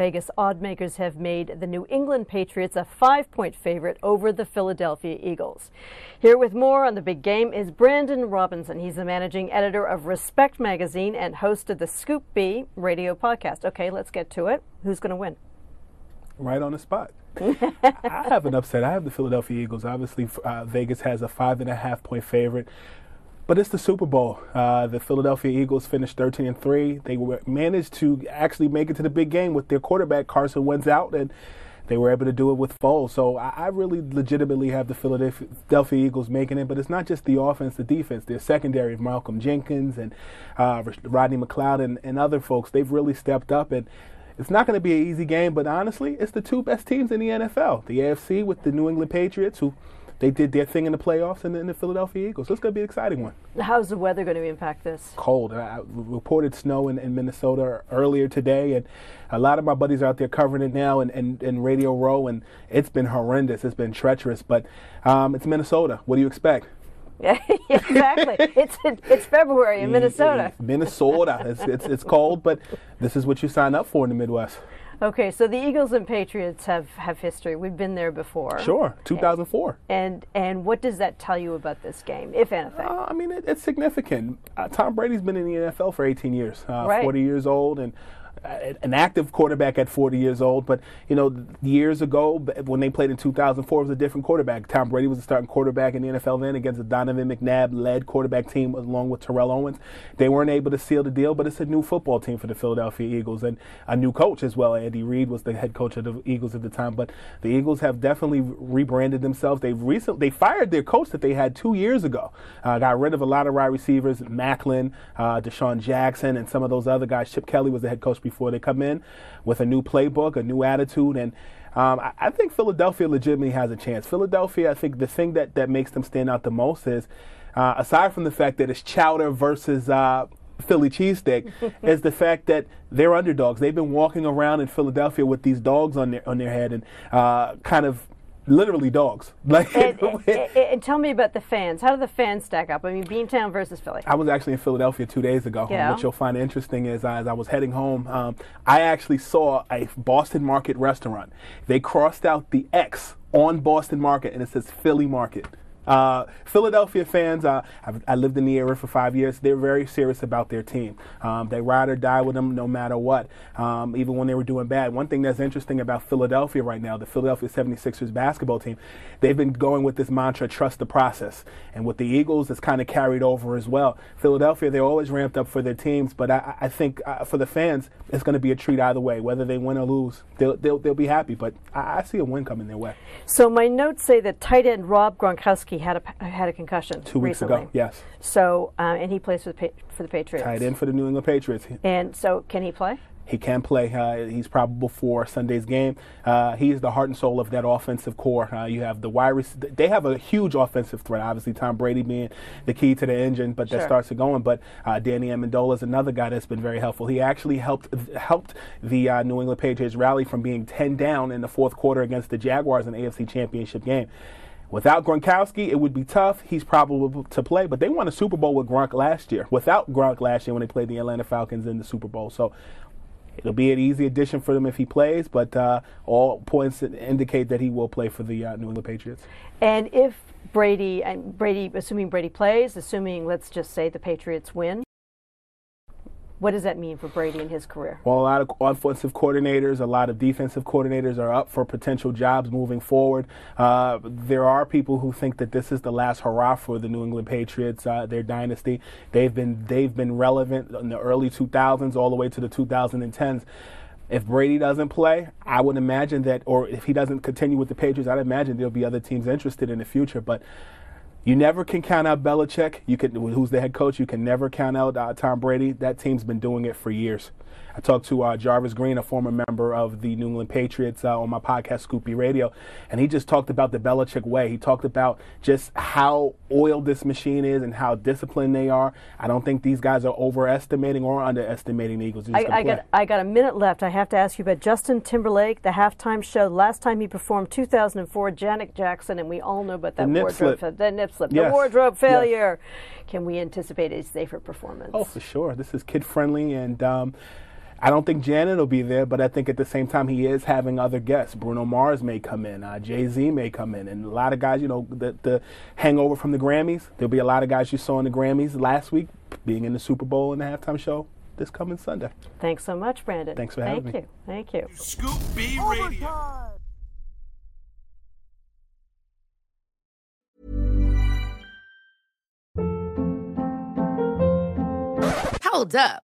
Vegas oddmakers have made the New England Patriots a five point favorite over the Philadelphia Eagles. Here with more on the big game is Brandon Robinson. He's the managing editor of Respect magazine and host of the Scoop B radio podcast. Okay, let's get to it. Who's going to win? right on the spot. I have an upset. I have the Philadelphia Eagles. Obviously, uh, Vegas has a five and a half point favorite, but it's the Super Bowl. Uh, the Philadelphia Eagles finished 13 and three. They were, managed to actually make it to the big game with their quarterback Carson Wentz out, and they were able to do it with Foles. So I, I really legitimately have the Philadelphia Eagles making it. But it's not just the offense, the defense. Their secondary of Malcolm Jenkins and uh, Rodney McLeod and, and other folks. They've really stepped up and. It's not going to be an easy game, but honestly, it's the two best teams in the NFL. The AFC with the New England Patriots, who they did their thing in the playoffs, and then the Philadelphia Eagles. So it's going to be an exciting one. How's the weather going to impact this? Cold. I I reported snow in, in Minnesota earlier today, and a lot of my buddies are out there covering it now in, in, in Radio Row, and it's been horrendous. It's been treacherous, but um, it's Minnesota. What do you expect? Yeah, exactly. it's it's February in Minnesota. Minnesota. It's, it's, it's cold, but this is what you sign up for in the Midwest. Okay, so the Eagles and Patriots have, have history. We've been there before. Sure, 2004. And and what does that tell you about this game, if anything? Uh, I mean, it, it's significant. Uh, Tom Brady's been in the NFL for 18 years, uh, Right. 40 years old, and an active quarterback at 40 years old. But you know, years ago when they played in 2004, it was a different quarterback. Tom Brady was the starting quarterback in the NFL then against the Donovan McNabb-led quarterback team along with Terrell Owens. They weren't able to seal the deal, but it's a new football team for the Philadelphia Eagles and a new coach as well. Andy Reid was the head coach of the Eagles at the time, but the Eagles have definitely rebranded themselves. They've recently they fired their coach that they had two years ago. Uh, got rid of a lot of wide receivers, Maclin, uh, DeSean Jackson, and some of those other guys. Chip Kelly was the head coach before they come in with a new playbook, a new attitude, and um, I, I think Philadelphia legitimately has a chance. Philadelphia, I think the thing that, that makes them stand out the most is, uh, aside from the fact that it's chowder versus uh, Philly cheesesteak, is the fact that they're underdogs. They've been walking around in Philadelphia with these dogs on their on their head and uh, kind of literally dogs. Like and, and, and- tell me about the fans. How do the fans stack up? I mean, Beantown versus Philly. I was actually in Philadelphia two days ago. and Yeah. What you'll find interesting is as I was heading home, um, I actually saw a Boston Market restaurant. They crossed out the X on Boston Market and it says Philly Market. Uh, Philadelphia fans, uh, I lived in the area for five years. They're very serious about their team. Um, they ride or die with them no matter what, um, even when they were doing bad. One thing that's interesting about Philadelphia right now, the Philadelphia 76ers basketball team, they've been going with this mantra, trust the process. And with the Eagles, it's kind of carried over as well. Philadelphia, they're always ramped up for their teams, but I, I think uh, for the fans, it's going to be a treat either way. Whether they win or lose, they'll, they'll, they'll be happy. But I, I see a win coming their way. So my notes say that tight end Rob Gronkowski had a had a concussion Two weeks recently. ago, yes. So uh, and he plays for the pa- for the Patriots. Tight end for the New England Patriots. And so can he play? He can play. Uh, he's probable for Sunday's game. Uh, he is the heart and soul of that offensive core. Uh, you have the wide. Rec- they have a huge offensive threat. Obviously, Tom Brady being the key to the engine, but Sure. that starts it going. But uh, Danny Amendola is another guy that's been very helpful. He actually helped helped the uh, New England Patriots rally from being 10 down in the fourth quarter against the Jaguars in the AFC Championship game. Without Gronkowski, it would be tough. He's probable to play, but they won a Super Bowl with Gronk last year. Without Gronk last year when they played the Atlanta Falcons in the Super Bowl, so it'll be an easy addition for them if he plays. But uh, all points indicate that he will play for the uh, New England Patriots. And if Brady and Brady, assuming Brady plays, assuming let's just say the Patriots win, what does that mean for Brady and his career? Well, a lot of offensive coordinators, a lot of defensive coordinators are up for potential jobs moving forward. Uh, there are people who think that this is the last hurrah for the New England Patriots, uh, their dynasty. They've been they've been relevant in the early 2000s all the way to the 2010s. If Brady doesn't play, I would imagine that, or if he doesn't continue with the Patriots, I'd imagine there'll be other teams interested in the future. But you never can count out Belichick. You can, who's the head coach. You can never count out uh, Tom Brady. That team's been doing it for years. I talked to uh, Jarvis Green, a former member of the New England Patriots, uh, on my podcast Scoop B Radio, and he just talked about the Belichick way. He talked about just how oiled this machine is and how disciplined they are. I don't think these guys are overestimating or underestimating the Eagles. I, I got I got a minute left. I have to ask you about Justin Timberlake, the halftime show. Last time he performed, 2004, Janet Jackson, and we all know about that The wardrobe, slip. the nip slip, the Yes. wardrobe Yes. failure. Can we anticipate a safer performance? Oh, for sure. This is kid friendly, and um, I don't think Janet will be there, but I think at the same time he is having other guests. Bruno Mars may come in, uh, Jay Z may come in, and a lot of guys. You know, the, the hangover from the Grammys. There'll be a lot of guys you saw in the Grammys last week, being in the Super Bowl and the halftime show this coming Sunday. Thanks so much, Brandon. Thanks for Thank having me. Thank you. Thank you. Scoop B Radio. Hold up.